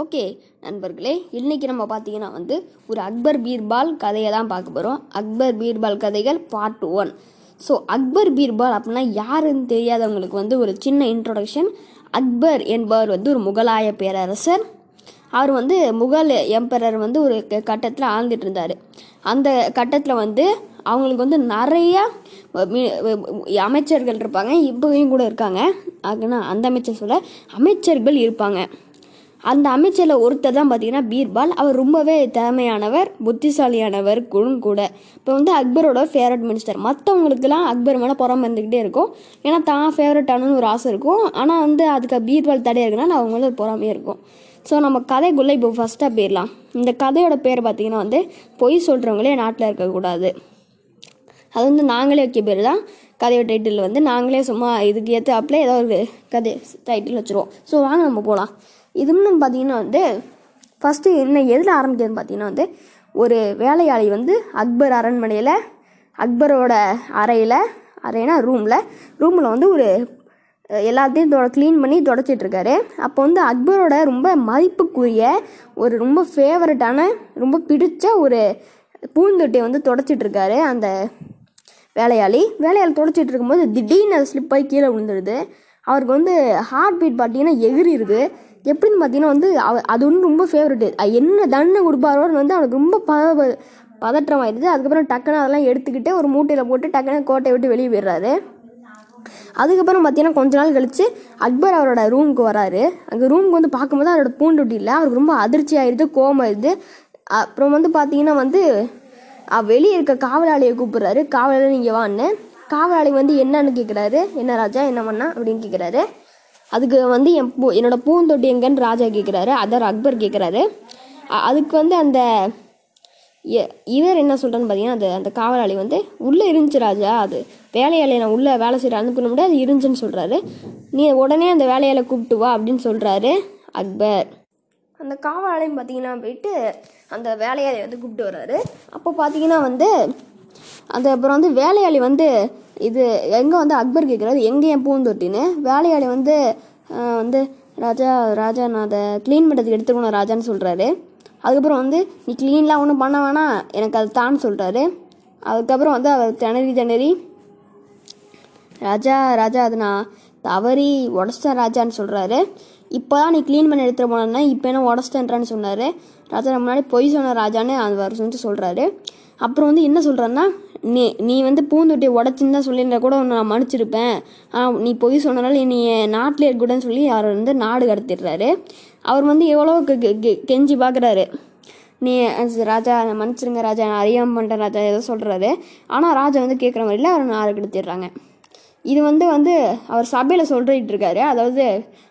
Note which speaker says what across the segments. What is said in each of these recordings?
Speaker 1: Okay நண்பர்களே இன்றைக்கி நம்ம பார்த்தீங்கன்னா வந்து ஒரு அக்பர் பீர்பால் கதையை தான் பார்க்க போகிறோம் அக்பர் பீர்பால் கதைகள் part one so Akbar Birbal அப்படின்னா யாருன்னு தெரியாதவங்களுக்கு வந்து ஒரு சின்ன இன்ட்ரொடக்ஷன் அக்பர் என்பவர் வந்து ஒரு முகலாய பேரரசர். அவர் வந்து முகல் எம்பரர் வந்து ஒரு கட்டத்தில் ஆழ்ந்துட்டு இருந்தார். அந்த கட்டத்தில் வந்து அவங்களுக்கு வந்து நிறையா அமைச்சர்கள் இருப்பாங்க. இப்போயும் கூட இருக்காங்க. அதுனா அந்த அமைச்சர் சொல்ல அமைச்சர்கள் இருப்பாங்க. அந்த அமைச்சரில் ஒருத்தர் தான் பார்த்தீங்கன்னா பீர்பால். அவர் ரொம்பவே திறமையானவர் புத்திசாலியானவர் குழும் கூட. இப்போ வந்து அக்பரோட ஃபேவரட் மினிஸ்டர் மற்றவங்களுக்குலாம் அக்பர் மேலே புறம் இருந்துக்கிட்டே இருக்கும். ஏன்னா தான் ஃபேவரட்டானு ஒரு ஆசை இருக்கும். ஆனால் வந்து அதுக்கு பீர்பால் தடையாக இருக்குன்னா அவங்க மேலே ஒரு பொறாமையே இருக்கும். ஸோ நம்ம கதைக்குள்ளே இப்போ ஃபஸ்ட்டாக போயிடலாம். இந்த கதையோட பேர் பார்த்தீங்கன்னா வந்து பொய் சொல்கிறவங்களே நாட்டில் இருக்கக்கூடாது. அது வந்து நாங்களே வைக்க பேர் தான். கதையோட டைட்டில் வந்து நாங்களே சும்மா இதுக்கு ஏற்றாப்புல ஏதோ ஒரு கதை டைட்டில் வச்சுருவோம். ஸோ வாங்க நம்ம போகலாம் இதுன்னு பார்த்தீங்கன்னா வந்து ஃபஸ்ட்டு என்ன எதில் ஆரம்பிக்கிறதுன்னு பார்த்தீங்கன்னா வந்து ஒரு வேலையாளி வந்து அக்பர் அரண்மனையில் அக்பரோட அறையில் அறைனா ரூமில் ரூமில் வந்து ஒரு எல்லாத்தையும் தொட க்ளீன் பண்ணி தொடச்சிட்ருக்காரு அப்போ வந்து அக்பரோட ரொம்ப மதிப்புக்குரிய ஒரு ரொம்ப ஃபேவரட்டான ரொம்ப பிடிச்ச ஒரு பூந்தொட்டியை வந்து தொடச்சிட்ருக்காரு அந்த வேலையாளி. வேலையாளி தொடச்சிட்டு இருக்கும்போது திடீர்னு அது ஸ்லிப் கீழே விழுந்துடுது அவருக்கு வந்து ஹார்ட் பீட் பார்த்தீங்கன்னா எகிரிடுது எப்படின்னு பார்த்தீங்கன்னா வந்து அவ அது ஒன்று ரொம்ப ஃபேவரெட்டு என்ன தண்டனை கொடுப்பாரோன்னு வந்து அவனுக்கு ரொம்ப பத பதற்றம் ஆயிடுது. அதுக்கப்புறம் டக்குன்னு அதெல்லாம் எடுத்துக்கிட்டு ஒரு மூட்டையில் போட்டு டக்குன்னு கோட்டையை விட்டு வெளியே போயிடுறாரு. அதுக்கப்புறம் பார்த்தீங்கன்னா கொஞ்ச நாள் கழித்து அக்பர் அவரோட ரூமுக்கு வராரு. அங்கே ரூமுக்கு வந்து பார்க்கும்போது அவரோட பூண்டொட்டி இல்லை. அவருக்கு ரொம்ப அதிர்ச்சி ஆயிடுது கோவம் ஆயிடுது. அப்புறம் வந்து பார்த்தீங்கன்னா வந்து வெளியே இருக்க காவலாளியை கூப்பிட்றாரு. காவலாளி நீங்கள் வான்னு. காவலாளி வந்து என்னன்னு கேட்குறாரு என்ன ராஜா? என்ன பண்ணா அப்படின்னு கேட்குறாரு அதுக்கு வந்து என் பூ என்னோட பூந்தொட்டி எங்கன்னு ராஜா கேட்குறாரு அதர் அக்பர் கேட்குறாரு அதுக்கு வந்து அந்த இவர் என்ன சொல்கிறேன்னு பார்த்தீங்கன்னா அது அந்த காவலாளி வந்து உள்ளே இருந்துச்சு ராஜா அது வேலையாளை நான் உள்ளே வேலை செய்கிற அனுப்ப முடியாது அது இருந்துச்சுன்னு சொல்கிறாரு நீ உடனே அந்த வேலையாளை கூப்பிட்டு வா அப்படின்னு சொல்கிறாரு அக்பர். அந்த காவலாளையும் பார்த்தீங்கன்னா போயிட்டு அந்த வேலையாளி வந்து கூப்பிட்டு வர்றாரு. அப்போ பார்த்தீங்கன்னா வந்து அந்த அப்புறம் வந்து வேலையாளி வந்து இது எங்கே வந்து அக்பர் கேட்குறாரு எங்கே என் பூந்தொட்டின்னு? வேலையாளி வந்து வந்து ராஜா ராஜா நான் அதை க்ளீன் பண்ணுறதுக்கு எடுத்துக்கணும் ராஜான்னு சொல்கிறாரு அதுக்கப்புறம் வந்து நீ க்ளீன்லாம் ஒன்றும் பண்ண வேணாம் எனக்கு அது தான் சொல்கிறாரு அதுக்கப்புறம் வந்து அவர் திணறி திணறி ராஜா ராஜா அது நான் தவறி உடச்சிட்டேன் ராஜான்னு சொல்கிறாரு இப்போ தான் நீ க்ளீன் பண்ணி எடுத்துகிட்டு போனேன்னா இப்போ என்ன உடச்சிட்டேன்றான்னு சொன்னார். ராஜா முன்னாடி பொய் சொன்ன ராஜான்னு அவர் சொல்லிட்டு சொல்கிறாரு அப்புறம் வந்து என்ன சொல்கிறாருன்னா நீ நீ வந்து பூந்தொட்டியை உடச்சின்னு தான் சொல்லியிருந்தா கூட உன்னை நான் மன்னிச்சிருப்பேன். ஆனால் நீ பொய் சொன்னனால நீ நாட்டில் இருக்கக்கூடாதுன்னு சொல்லி அவர் வந்து நாடு கடத்திடுறாரு. அவர் வந்து எவ்வளோ கெ- கெ- கெ- கெஞ்சி பார்க்குறாரு. நீ ராஜா மன்னிச்சிருங்க ராஜா நான் அறியாமல் பண்ணிட்டேன் ராஜா ஏதோ சொல்கிறாரு ஆனால் ராஜா வந்து கேட்குற மாதிரில அவர் நாடு கடத்திடுறாங்க. இது வந்து வந்து அவர் சபையில் சொல்லிட்டு இருக்காரு அதாவது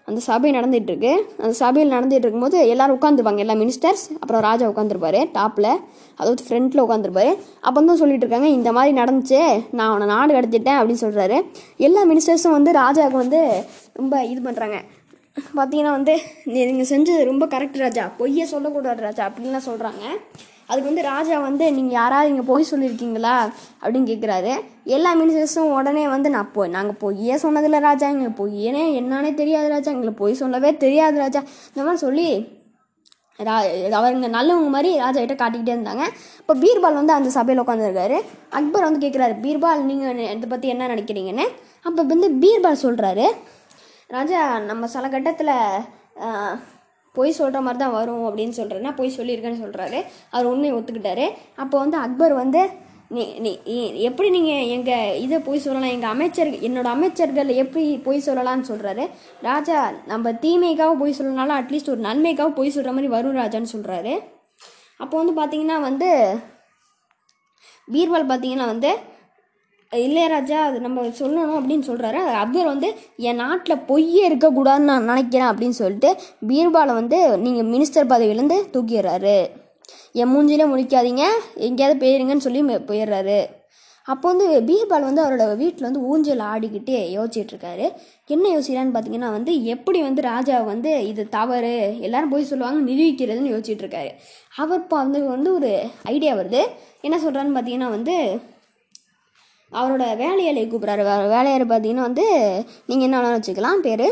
Speaker 1: அந்த சபை நடந்துட்டு இருக்கு அந்த சபையில் நடந்துட்டு இருக்கும்போது எல்லாரும் உட்காந்துருப்பாங்க எல்லா மினிஸ்டர்ஸ் அப்புறம் ராஜா உட்காந்துருப்பாரு டாப்பில் அதாவது ஃப்ரண்ட்டில் உட்காந்துருப்பாரு அப்போ தான் சொல்லிட்டு இருக்காங்க இந்த மாதிரி நடந்துச்சு நான் அவனை நாடு கடத்திட்டேன் அப்படின்னு சொல்கிறாரு எல்லா மினிஸ்டர்ஸும் வந்து ராஜாவுக்கு வந்து ரொம்ப இது பண்ணுறாங்க பார்த்தீங்கன்னா வந்து நீங்கள் செஞ்சது ரொம்ப கரெக்ட் ராஜா. பொய்யை சொல்லக்கூடாது ராஜா அப்படின்லாம் சொல்கிறாங்க அதுக்கு வந்து ராஜா வந்து நீங்கள் யாராவது இங்கே பொய் சொல்லியிருக்கீங்களா அப்படின்னு கேட்குறாரு எல்லா மினிஸ்டர்ஸும் உடனே வந்து நான் போய் நாங்கள் பொய்யே சொன்னதில்ல ராஜா. எங்களுக்கு பொய்யனே என்னன்னே தெரியாது ராஜா. எங்களுக்கு பொய் சொல்லவே தெரியாது ராஜா. இந்த மாதிரி சொல்லி ரா அவருங்க நல்லவங்க மாதிரி ராஜா கிட்ட காட்டிக்கிட்டே இருந்தாங்க. இப்போ பீர்பால் வந்து அந்த சபையில் உட்காந்துருக்காரு அக்பர் வந்து கேட்குறாரு பீர்பால் நீங்கள் இதை பற்றி என்ன நினைக்கிறீங்கன்னு? அப்போ வந்து பீர்பால் சொல்கிறாரு ராஜா நம்ம சில கட்டத்தில் பொய் சொல்கிற மாதிரி தான் வரும் அப்படின்னு சொல்கிறேன்னா பொய் சொல்லியிருக்கேன்னு சொல்கிறாரு அவர் உண்மையை ஒத்துக்கிட்டாரு. அப்போ வந்து அக்பர் வந்து நீ நீ எப்படி நீங்கள் எங்கள் இதை பொய் சொல்லலாம்? எங்கள் அமைச்சர் என்னோடய அமைச்சர்கள் எப்படி பொய் சொல்லலாம்னு சொல்கிறாரு ராஜா நம்ம தீமைக்காக பொய் சொல்லனாலும் அட்லீஸ்ட் ஒரு நன்மைக்காக பொய் சொல்கிற மாதிரி வரும் ராஜான்னு சொல்கிறாரு அப்போ வந்து பார்த்தீங்கன்னா வந்து பீர்பால் பார்த்தீங்கன்னா வந்து இல்லையா ராஜா அது நம்ம சொல்லணும் அப்படின்னு சொல்கிறாரு அக்பர் வந்து என் நாட்டில் பொய்யே இருக்கக்கூடாதுன்னு நான் நினைக்கிறேன் அப்படின்னு சொல்லிட்டு பீர்பாலை வந்து நீங்கள் மினிஸ்டர் பதவியிலேருந்து தூக்கிடுறாரு. என் மூஞ்சிலே முடிக்காதீங்க எங்கேயாவது போயிருங்கன்னு சொல்லி போயிடுறாரு. அப்போ வந்து பீர்பால் வந்து அவரோட வீட்டில் வந்து ஊஞ்சல் ஆடிக்கிட்டே யோசிச்சிட்ருக்காரு என்ன யோசிக்கிறான்னு பார்த்தீங்கன்னா வந்து எப்படி வந்து ராஜா வந்து இது தவறு எல்லாரும் போய் சொல்லுவாங்க நிரூபிக்கிறதுன்னு யோசிச்சிட்ருக்காரு அவர் இப்போ வந்து வந்து ஒரு ஐடியா வருது. என்ன சொல்கிறான்னு பார்த்தீங்கன்னா வந்து அவரோட வேலையாளை கூப்பிட்றாரு. வேலையார் பார்த்தீங்கன்னா வந்து நீங்கள் என்ன வேணாலும் வச்சுக்கலாம் பேர்.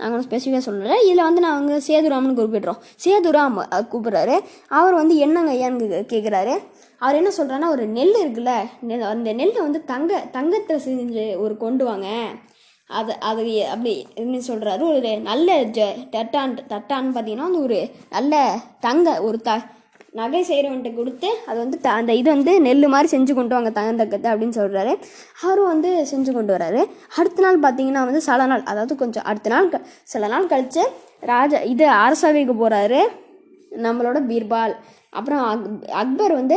Speaker 1: நாங்கள் ஸ்பெசிஃபிக்காக சொல்லலை. இதில் வந்து நாங்கள் சேதுராம்னு குறிப்பிட்றோம். சேதுராம் கூப்பிட்றாரு. அவர் வந்து என்னங்க ஐயான்னு கேட்குறாரு அவர் என்ன சொல்கிறாருன்னா ஒரு நெல் இருக்குல்ல நெல் அந்த நெல்லை வந்து தங்க தங்கத்தை செஞ்சு ஒரு கொண்டு வாங்க. அது அது அப்படி என்ன சொல்கிறாரு ஒரு நல்ல ஜ தட்டான் தட்டான்னு பார்த்தீங்கன்னா வந்து ஒரு நல்ல தங்க ஒரு த நகை செய்கிறவன்ட்டு கொடுத்து அது வந்து த அந்த இது வந்து நெல் மாதிரி செஞ்சு கொண்டு வாங்க தங்கத்தக்கத்தை அப்படின்னு சொல்கிறாரு அவரும் வந்து செஞ்சு கொண்டு வராரு அடுத்த நாள் பார்த்தீங்கன்னா வந்து சில நாள் அதாவது கொஞ்சம் அடுத்த நாள் க சில நாள் கழித்து ராஜா இது அரசவைக்கு போகிறாரு நம்மளோட பீர்பால். அப்புறம் அக் அக்பர் வந்து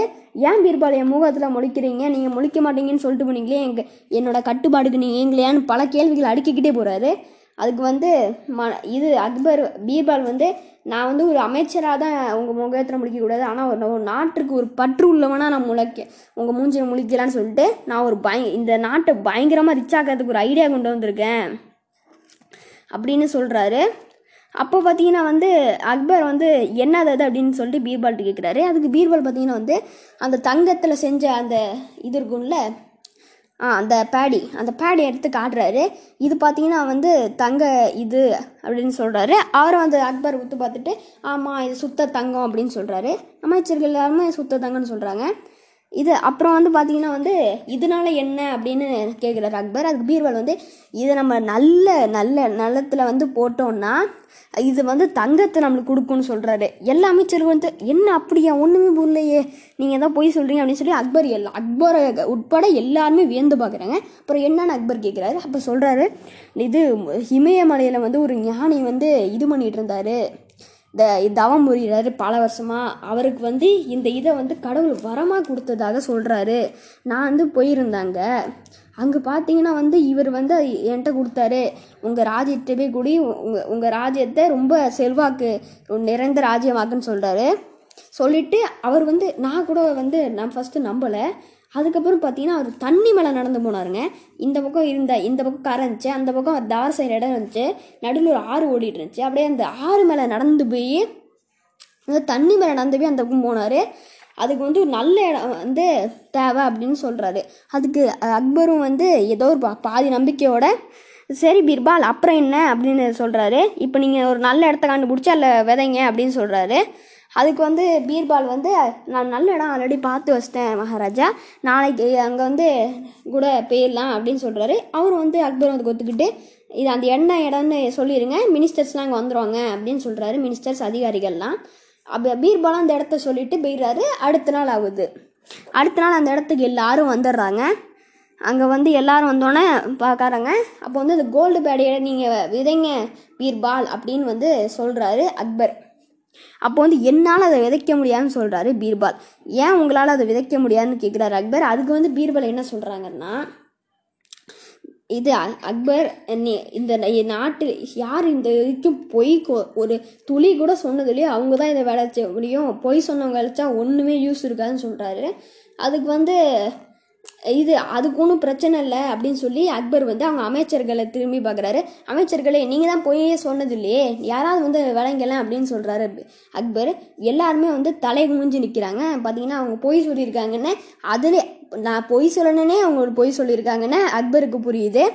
Speaker 1: ஏன் பீர்பால் என் முகத்தில் முழிக்கிறீங்க? நீங்கள் முழிக்க மாட்டீங்கன்னு சொல்லிட்டு போனீங்களே எங்கள் என்னோட கட்டுப்பாடுக்கு நீங்கள் எங்களையான்னு பல கேள்விகள் அடுக்கிக்கிட்டே போகிறாரு அதுக்கு வந்து ம இது அக்பர் பீர்பால் வந்து நான் வந்து ஒரு அமைச்சராக தான் உங்கள் முகத்தில் முழிக்கக்கூடாது ஆனால் ஒரு ஒரு நாட்டுக்கு ஒரு பற்று உள்ளவனாக நான் முளைக்க உங்கள் மூஞ்சியை முழிக்கலான்னு சொல்லிட்டு நான் ஒரு பய இந்த நாட்டை பயங்கரமாக ரிச் ஆக்கிறதுக்கு ஒரு ஐடியா கொண்டு வந்திருக்கேன். அப்படின்னு சொல்கிறாரு அப்போ பார்த்தீங்கன்னா வந்து அக்பர் வந்து என்னது அது அப்படின்னு சொல்லிட்டு பீர்பால்கிட்ட கேட்குறாரு அதுக்கு பீர்பால் பார்த்தீங்கன்னா வந்து அந்த தங்கத்தில் செஞ்ச அந்த இது இருக்கும்ல அந்த பேடி அந்த பேடி எடுத்து காட்டுறாரு. இது பார்த்தீங்கன்னா வந்து தங்க இது அப்படின்னு சொல்கிறாரு அவரும் அந்த அக்பர் உத்து பார்த்துட்டு ஆமாம் இது சுத்த தங்கம் அப்படின்னு சொல்கிறாரு அமைச்சர்கள் எல்லாருமே சுத்த தங்கம்னு சொல்கிறாங்க இது அப்புறம் வந்து பார்த்தீங்கன்னா வந்து இதனால என்ன அப்படின்னு கேட்குறாரு அக்பர். அதுக்கு பீர்வல் வந்து இதை நம்ம நல்ல நல்ல நிலத்தில் வந்து போட்டோம்னா இது வந்து தங்கத்தை நம்மளுக்கு கொடுக்கும்னு சொல்கிறாரு எல்லா அமைச்சரும் வந்து என்ன அப்படியா? ஒன்றுமே புரியலையே. நீங்கள் தான் போய் சொல்கிறீங்க அப்படின்னு சொல்லி அக்பர் எல்லா அக்பரை உட்பட எல்லாருமே வியந்து பார்க்குறாங்க அப்புறம் என்னன்னு அக்பர் கேட்குறாரு அப்போ சொல்கிறாரு இது இமயமலையில் வந்து ஒரு ஞானி வந்து இது பண்ணிகிட்டு இருந்தார். இந்த தவம் புரிகிறாரு பல வருஷமாக அவருக்கு வந்து இந்த இதை வந்து கடவுள் வரமாக கொடுத்ததாக சொல்கிறாரு நான் வந்து போயிருந்தாங்க. அங்கே பார்த்தீங்கன்னா வந்து இவர் வந்து என்கிட்ட கொடுத்தாரு. உங்கள் ராஜ்யத்தை போய் கூடி உங்கள் உங்கள் ராஜ்யத்தை ரொம்ப செல்வாக்கு நிறைந்த ராஜ்யமாக்குன்னு சொல்கிறாரு சொல்லிவிட்டு அவர் வந்து நான் கூட வந்து நான் ஃபஸ்ட்டு நம்பலை. அதுக்கப்புறம் பார்த்தீங்கன்னா அவர் தண்ணி மேலே நடந்து போனாருங்க. இந்த பக்கம் இருந்த இந்த பக்கம் கரை இருந்துச்சு அந்த பக்கம் தார் சைடு இடம் இருந்துச்சு. நடுவில் ஒரு ஆறு ஓடிட்டு இருந்துச்சு. அப்படியே அந்த ஆறு மேலே நடந்து போய் அந்த தண்ணி மேலே நடந்து போய் அந்த பக்கம் போனார். அதுக்கு வந்து ஒரு நல்ல இடம் வந்து தேவை அப்படின்னு சொல்கிறாரு அதுக்கு அக்பரும் வந்து ஏதோ ஒரு பா- பாதி நம்பிக்கையோட சரி பீர்பால் அப்புறம் என்ன அப்படின்னு சொல்கிறாரு இப்போ நீங்கள் ஒரு நல்ல இடத்த கண்டுபிடிச்சி அதில் விதைங்க அப்படின்னு சொல்கிறாரு அதுக்கு வந்து பீர்பால் வந்து நான் நல்ல இடம் ஆல்ரெடி பார்த்து வச்சிட்டேன் மகாராஜா. நாளைக்கு அங்கே வந்து கூட போயிடலாம் அப்படின்னு சொல்கிறாரு அவர் வந்து அக்பர் வந்து ஒத்துக்கிட்டு இது அந்த என்ன இடம்னு சொல்லிடுங்க மினிஸ்டர்ஸ்லாம் அங்கே வந்துடுவாங்க அப்படின்னு சொல்கிறாரு மினிஸ்டர்ஸ் அதிகாரிகள்லாம். அப்போ பீர்பாலும் அந்த இடத்த சொல்லிட்டு போயிடுறாரு. அடுத்த நாள் ஆகுது. அடுத்த நாள் அந்த இடத்துக்கு எல்லாரும் வந்துடுறாங்க. அங்கே வந்து எல்லாரும் வந்தோடனே பார்க்கறாங்க. அப்போ வந்து அந்த கோல்டு பேடையை நீங்கள் விதைங்க பீர்பால் அப்படின்னு வந்து சொல்கிறாரு அக்பர். அப்போ வந்து என்னால் அதை விதைக்க முடியாதுன்னு சொல்கிறாரு பீர்பால். ஏன் உங்களால் அதை விதைக்க முடியாதுன்னு கேட்குறாரு அக்பர்? அதுக்கு வந்து பீர்பால் என்ன சொல்கிறாங்கன்னா இது அக்பர் இந்த நாட்டு யார் இந்த வரைக்கும் பொய் ஒரு துளி கூட சொன்னதுலேயே அவங்க தான் இதை விளைச்ச முடியும். பொய் சொன்னவங்க விளைச்சா ஒன்றுமே யூஸ் இருக்காதுன்னு சொல்கிறாரு அதுக்கு வந்து இது அதுக்கு ஒன்றும் பிரச்சனை இல்லை அப்படின்னு சொல்லி அக்பர் வந்து அவங்க அமைச்சர்களை திரும்பி பார்க்குறாரு. அமைச்சர்களே நீங்கள் தான் பொய்யே சொன்னது இல்லையே. யாராவது வந்து விளங்கலாம் அப்படின்னு சொல்கிறாரு அக்பர். எல்லாருமே வந்து தலை மூஞ்சி நிற்கிறாங்க பார்த்தீங்கன்னா அவங்க பொய் சொல்லியிருக்காங்கன்னு அதிலே நான் பொய் சொல்லணுன்னே அவங்க ஒரு பொய் சொல்லியிருக்காங்கன்னு அக்பருக்கு புரியுது.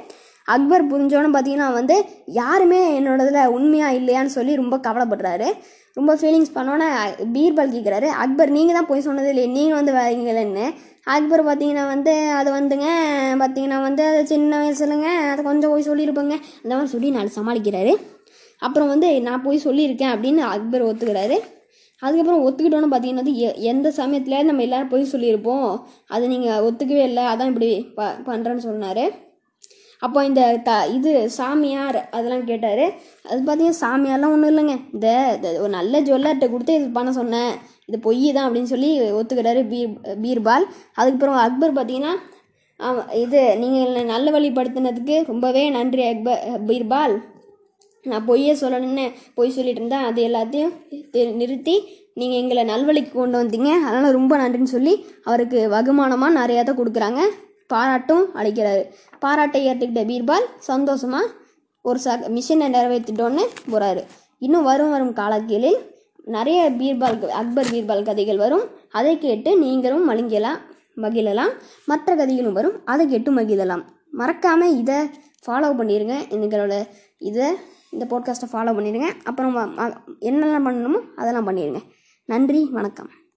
Speaker 1: அக்பர் புரிஞ்சோன்னு பார்த்தீங்கன்னா வந்து யாருமே என்னோடதில் உண்மையாக இல்லையான்னு சொல்லி ரொம்ப கவலைப்படுறாரு. ரொம்ப ஃபீலிங்ஸ் பண்ணோன்னே பீர்பால் கேட்குறாரு அக்பர் நீங்கள் தான் போய் சொன்னது இல்லையே நீங்கள் வந்து வரீங்களேன்னு அக்பர் பார்த்தீங்கன்னா வந்து அது வந்துங்க பார்த்தீங்கன்னா வந்து அது சின்ன வயசுலங்க அதை கொஞ்சம் போய் சொல்லியிருப்பேங்க அந்த மாதிரி சொல்லி நான் சமாளிக்கிறாரு. அப்புறம் வந்து நான் போய் சொல்லியிருக்கேன் அப்படின்னு அக்பர் ஒத்துக்கிறாரு. அதுக்கப்புறம் ஒத்துக்கிட்டோன்னு பார்த்தீங்கன்னா வந்து எ- எந்த சமயத்தில் நம்ம எல்லாரும் போய் சொல்லியிருப்போம். அது நீங்கள் ஒத்துக்கவே இல்லை அதான் இப்படி ப பண்ணுறேன்னு சொன்னார். அப்போ இந்த த இது சாமியார் அதெல்லாம் கேட்டார். அது பார்த்தீங்கன்னா சாமியார்லாம் ஒன்றும் இல்லைங்க. இந்த ஒரு நல்ல ஜுவல்லர்கிட்ட கொடுத்து இது பண்ண சொன்னேன் இது பொய் தான் அப்படின்னு சொல்லி ஒத்துக்கிட்டாரு பீர் பீர்பால். அதுக்கப்புறம் அக்பர் பார்த்தீங்கன்னா இது நீங்கள் என்னை நல்ல வழிப்படுத்தினதுக்கு ரொம்பவே நன்றி அக்பர் பீர்பால். நான் பொய்யே சொல்லணும்னு பொய் சொல்லிட்டு இருந்தேன் அது எல்லாத்தையும் நிறுத்தி நீங்கள் எங்களை நல்வழிக்கு கொண்டு வந்தீங்க. அதனால் ரொம்ப நன்றின்னு சொல்லி அவருக்கு வகுமானமாக நிறையா தான் கொடுக்குறாங்க. பாராட்டும் அளிக்கிறாரு. பாராட்டை ஏற்றுக்கிட்ட பீர்பால் சந்தோஷமாக ஒரு ச மிஷனை நிறைவேற்றிட்டோன்னு போகிறாரு இன்னும் வரும் வரும் காலங்களில் நிறைய பீர்பால் க- அக்பர் பீர்பால் கதைகள் வரும். அதை கேட்டு நீங்களும் மழுங்கலாம் மகிழலாம். மற்ற கதைகளும் வரும். அதை கேட்டு மகிழலாம். மறக்காமல் இதை ஃபாலோ பண்ணிடுங்க எங்களோட இதை இந்த போட்காஸ்ட்டை ஃபாலோ பண்ணிடுங்க அப்புறம் என்னெல்லாம் பண்ணணுமோ அதெல்லாம் பண்ணிடுங்க நன்றி வணக்கம்.